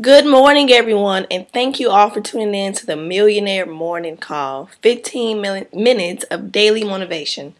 Good morning, everyone, and thank you all for tuning in to the Millionaire Morning Call 15 minutes of daily motivation.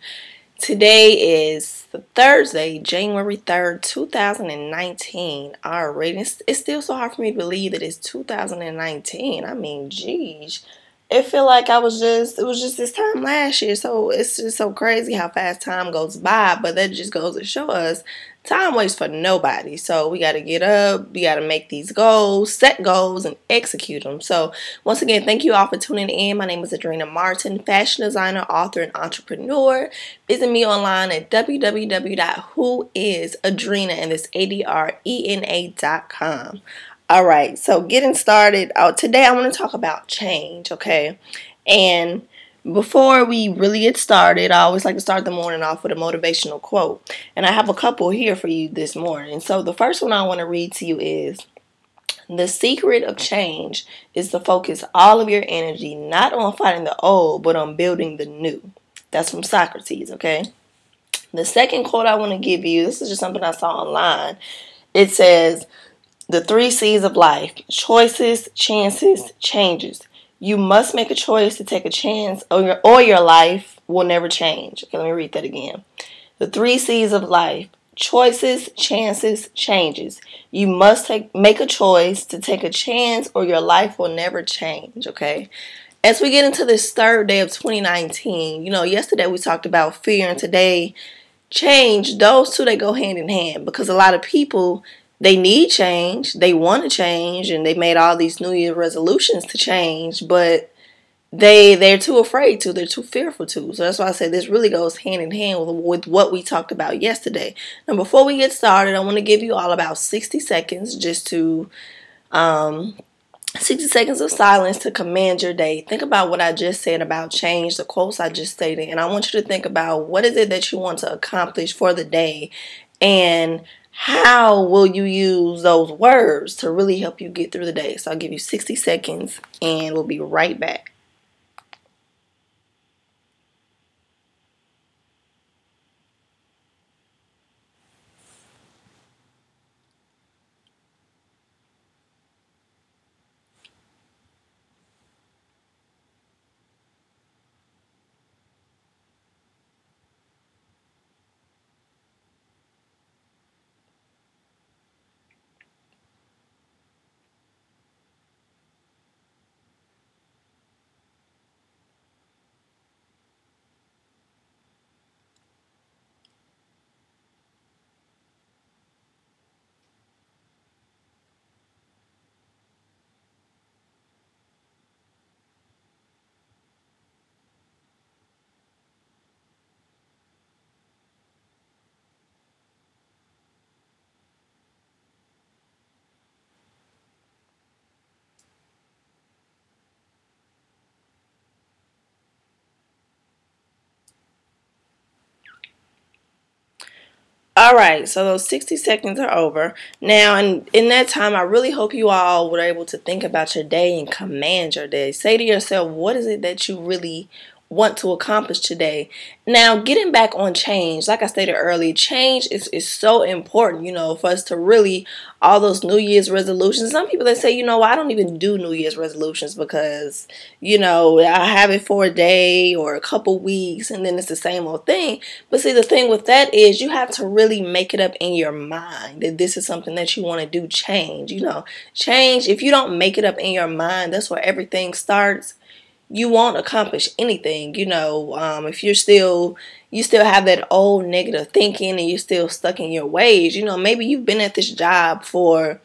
Today is Thursday, January 3rd, 2019. Already, it's, it's still so hard for me to believe that it's 2019. I mean, geez it feel like I was just it was just this time last year. So it's just so crazy how fast time goes by. But that just goes to show us time waits for nobody. So we got to get up, we got to make these goals, set goals, and execute them. So once again, thank you all for tuning in. My name is Adrena Martin, fashion designer, author, and entrepreneur. Visit me online at www.whoisadrena and this A D R E N A dot com. All right, so getting started. Uh, today I want to talk about change, okay? And before we really get started, I always like to start the morning off with a motivational quote. And I have a couple here for you this morning. So the first one I want to read to you is The secret of change is to focus all of your energy not on fighting the old, but on building the new. That's from Socrates, okay? The second quote I want to give you, this is just something I saw online. It says, the three C's of life choices, chances, changes. You must make a choice to take a chance, or your, or your life will never change. Okay, let me read that again. The three C's of life choices, chances, changes. You must take, make a choice to take a chance, or your life will never change. Okay. As we get into this third day of 2019, you know, yesterday we talked about fear, and today change. Those two they go hand in hand because a lot of people they need change, they want to change, and they made all these New Year resolutions to change, but they they're too afraid to, they're too fearful to. So that's why I say this really goes hand in hand with, with what we talked about yesterday. Now, before we get started, I want to give you all about 60 seconds just to um 60 seconds of silence to command your day. Think about what I just said about change, the quotes I just stated, and I want you to think about what is it that you want to accomplish for the day and how will you use those words to really help you get through the day? So I'll give you 60 seconds and we'll be right back. All right, so those 60 seconds are over. Now, and in that time, I really hope you all were able to think about your day and command your day. Say to yourself, what is it that you really want to accomplish today. Now, getting back on change, like I stated earlier, change is, is so important, you know, for us to really, all those New Year's resolutions. Some people that say, you know, I don't even do New Year's resolutions because, you know, I have it for a day or a couple weeks and then it's the same old thing. But see, the thing with that is you have to really make it up in your mind that this is something that you want to do change, you know. Change, if you don't make it up in your mind, that's where everything starts you won't accomplish anything. You know, um, if you're still you still have that old negative thinking and you're still stuck in your ways, you know, maybe you've been at this job for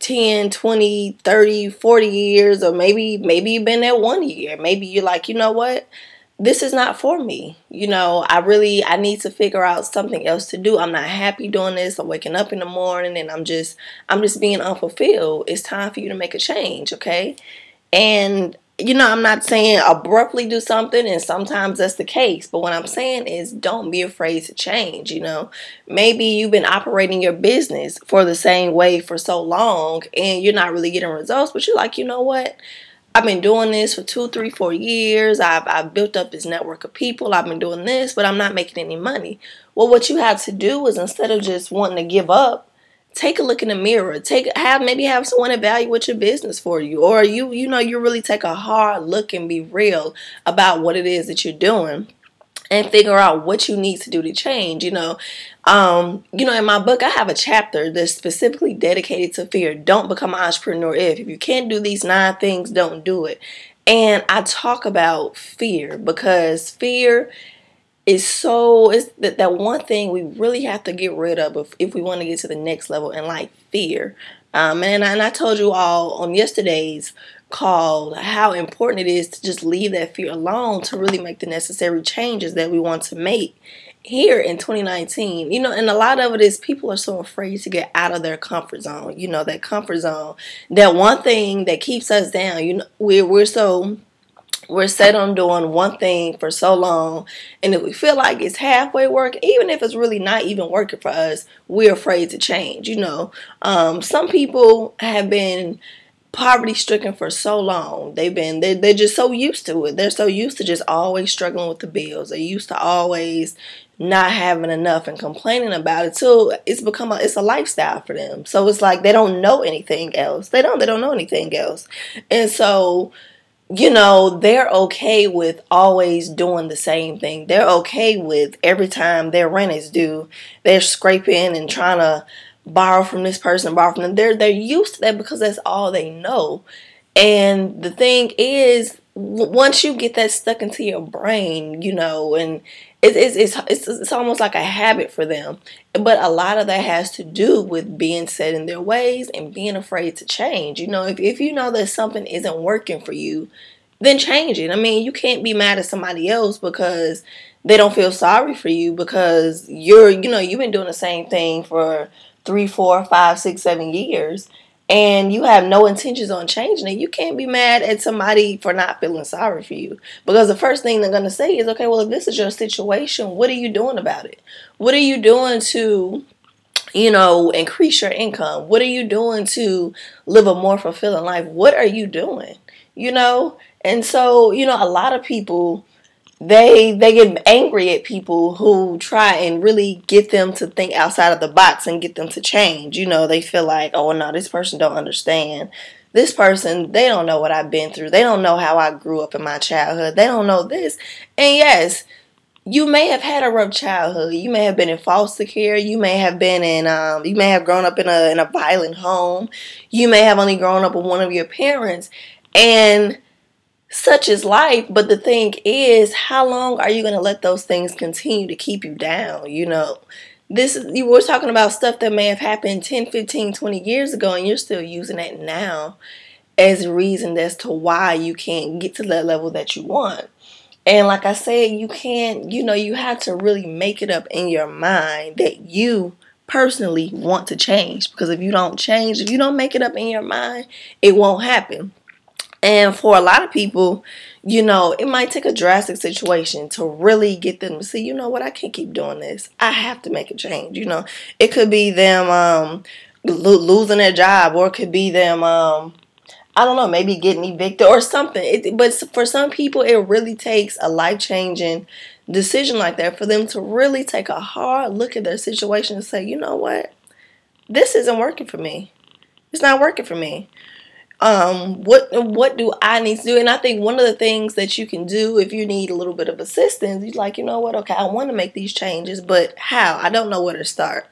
10, 20, 30, 40 years or maybe maybe you've been there one year. Maybe you're like, "You know what? This is not for me. You know, I really I need to figure out something else to do. I'm not happy doing this. I'm waking up in the morning and I'm just I'm just being unfulfilled. It's time for you to make a change, okay? And you know, I'm not saying abruptly do something, and sometimes that's the case. But what I'm saying is don't be afraid to change. You know, maybe you've been operating your business for the same way for so long and you're not really getting results, but you're like, you know what? I've been doing this for two, three, four years. I've, I've built up this network of people. I've been doing this, but I'm not making any money. Well, what you have to do is instead of just wanting to give up, take a look in the mirror. Take have maybe have someone evaluate your business for you, or you you know you really take a hard look and be real about what it is that you're doing and figure out what you need to do to change you know. Um, you know in my book i have a chapter that's specifically dedicated to fear. Don't become an entrepreneur if. If you can't do these nine things don't do it. And i talk about fear because fear is so it's that, that one thing we really have to get rid of if, if we want to get to the next level and like fear. Um, and, and i told you all on yesterday's call how important it is to just leave that fear alone to really make the necessary changes that we want to make here in 2019 you know and a lot of it is people are so afraid to get out of their comfort zone you know that comfort zone. That one thing that keeps us down you know we're, we're so we're set on doing one thing for so long and if we feel like it's halfway working even if it's really not even working for us we're afraid to change you know? Um, some people have been poverty stricken for so long. They've been they're, they're just so used to it. They're so used to just always struggling with the bills. They're used to always not having enough and complaining about it so it's become a it's a lifestyle for them. So it's like they don't know anything else. They don't they don't know anything else. And so you know, they're okay with always doing the same thing. They're okay with every time their rent is due, they're scraping and trying to borrow from this person, borrow from them. They're they're used to that because that's all they know. And the thing is, once you get that stuck into your brain, you know, and it's, it's, it's, it's almost like a habit for them. But a lot of that has to do with being set in their ways and being afraid to change. You know, if, if you know that something isn't working for you, then change it. I mean, you can't be mad at somebody else because they don't feel sorry for you because you're, you know, you've been doing the same thing for three, four, five, six, seven years and you have no intentions on changing it, you can't be mad at somebody for not feeling sorry for you. Because the first thing they're going to say is, okay, well, if this is your situation, what are you doing about it? What are you doing to, you know, increase your income? What are you doing to live a more fulfilling life? What are you doing? You know? And so, you know, a lot of people they they get angry at people who try and really get them to think outside of the box and get them to change. You know, they feel like, oh no, this person don't understand. This person, they don't know what I've been through. They don't know how I grew up in my childhood. They don't know this. And yes, you may have had a rough childhood. You may have been in foster care. You may have been in um, you may have grown up in a in a violent home. You may have only grown up with one of your parents. And such is life. But the thing is, how long are you going to let those things continue to keep you down? You know, this is, you were talking about stuff that may have happened 10, 15, 20 years ago, and you're still using it now as a reason as to why you can't get to that level that you want. And like I said, you can't, you know, you have to really make it up in your mind that you personally want to change. Because if you don't change, if you don't make it up in your mind, it won't happen. And for a lot of people, you know, it might take a drastic situation to really get them to see, you know what, I can't keep doing this. I have to make a change. You know, it could be them um, lo- losing their job, or it could be them, um, I don't know, maybe getting evicted or something. It, but for some people, it really takes a life changing decision like that for them to really take a hard look at their situation and say, you know what, this isn't working for me. It's not working for me um, what what do I need to do? And I think one of the things that you can do if you need a little bit of assistance, you're like, you know what? Okay, I want to make these changes, but how? I don't know where to start.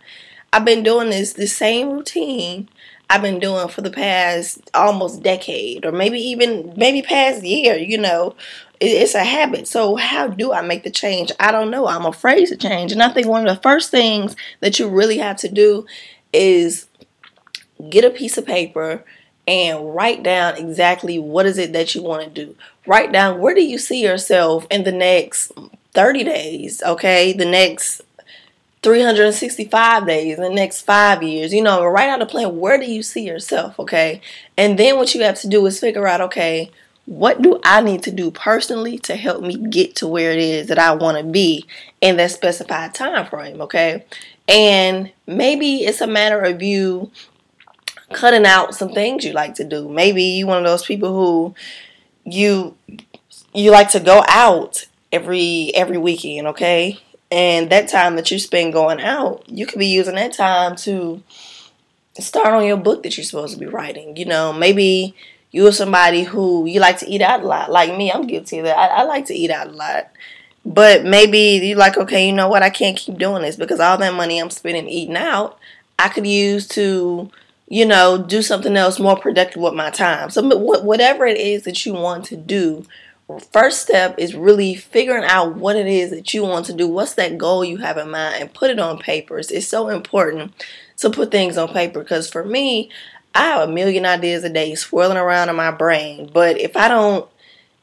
I've been doing this the same routine I've been doing for the past almost decade, or maybe even maybe past year. You know, it's a habit. So how do I make the change? I don't know. I'm afraid to change, and I think one of the first things that you really have to do is get a piece of paper and write down exactly what is it that you want to do. Write down where do you see yourself in the next 30 days, okay? The next 365 days, the next 5 years. You know, write out a plan where do you see yourself, okay? And then what you have to do is figure out, okay, what do I need to do personally to help me get to where it is that I want to be in that specified time frame, okay? And maybe it's a matter of you cutting out some things you like to do. Maybe you one of those people who you you like to go out every every weekend, okay? And that time that you spend going out, you could be using that time to start on your book that you're supposed to be writing. You know, maybe you're somebody who you like to eat out a lot. Like me, I'm guilty of that. I, I like to eat out a lot. But maybe you're like, okay, you know what? I can't keep doing this because all that money I'm spending eating out, I could use to, you know, do something else more productive with my time. So whatever it is that you want to do, first step is really figuring out what it is that you want to do. What's that goal you have in mind and put it on papers. It's so important to put things on paper because for me, I have a million ideas a day swirling around in my brain. But if I don't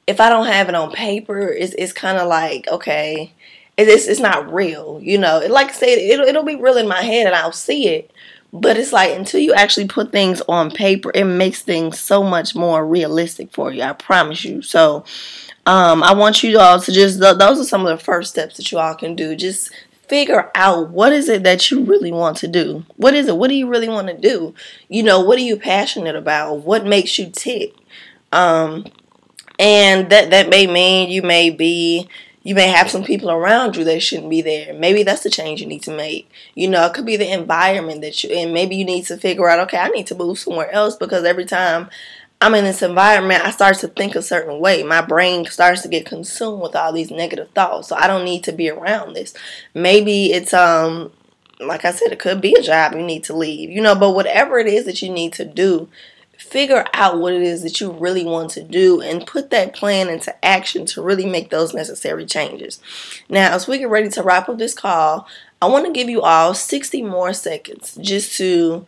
if I don't have it on paper, it's it's kind of like okay, it's it's not real, you know. Like I said, it'll it'll be real in my head and I'll see it, but it's like until you actually put things on paper, it makes things so much more realistic for you. I promise you. So, um, I want you all to just those are some of the first steps that you all can do. Just figure out what is it that you really want to do. What is it? What do you really want to do? You know, what are you passionate about? What makes you tick? Um, and that that may mean you may be you may have some people around you that shouldn't be there. Maybe that's the change you need to make. You know, it could be the environment that you and maybe you need to figure out, okay, I need to move somewhere else because every time I'm in this environment, I start to think a certain way. My brain starts to get consumed with all these negative thoughts. So I don't need to be around this. Maybe it's um like I said, it could be a job you need to leave. You know, but whatever it is that you need to do, figure out what it is that you really want to do and put that plan into action to really make those necessary changes. Now, as we get ready to wrap up this call, I want to give you all 60 more seconds just to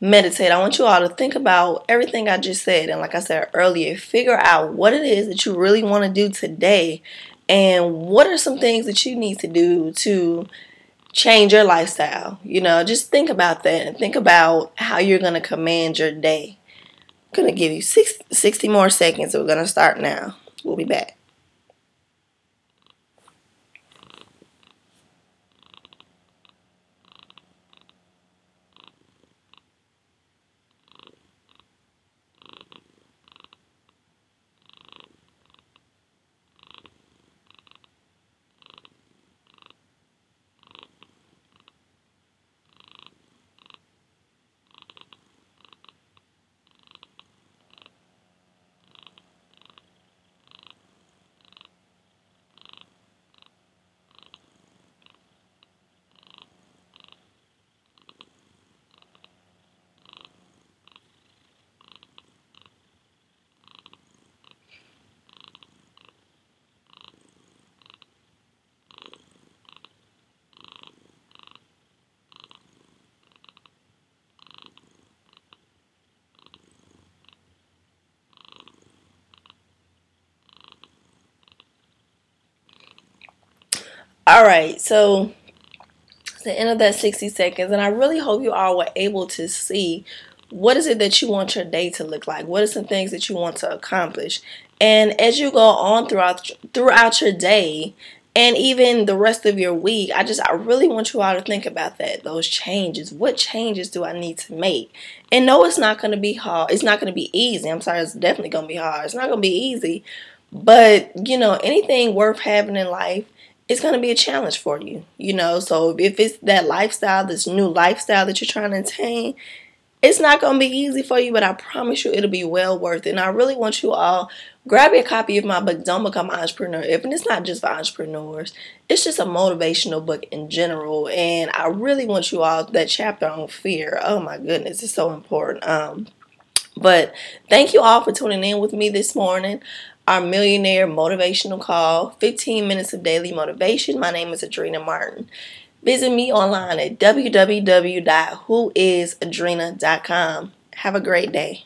meditate. I want you all to think about everything I just said. And like I said earlier, figure out what it is that you really want to do today and what are some things that you need to do to change your lifestyle. You know, just think about that and think about how you're going to command your day. I'm going to give you six, 60 more seconds. We're going to start now. We'll be back. All right, so the end of that 60 seconds, and I really hope you all were able to see what is it that you want your day to look like. What are some things that you want to accomplish, and as you go on throughout throughout your day, and even the rest of your week, I just I really want you all to think about that. Those changes. What changes do I need to make? And no, it's not going to be hard. It's not going to be easy. I'm sorry, it's definitely going to be hard. It's not going to be easy. But you know, anything worth having in life it's going to be a challenge for you, you know. So if it's that lifestyle, this new lifestyle that you're trying to attain, it's not going to be easy for you, but I promise you it'll be well worth it. And I really want you all grab a copy of my book, Don't Become an Entrepreneur. If and it's not just for entrepreneurs, it's just a motivational book in general. And I really want you all that chapter on fear. Oh my goodness, it's so important. Um, but thank you all for tuning in with me this morning our millionaire motivational call 15 minutes of daily motivation. My name is Adrena Martin. Visit me online at www.whoisadrena.com. Have a great day.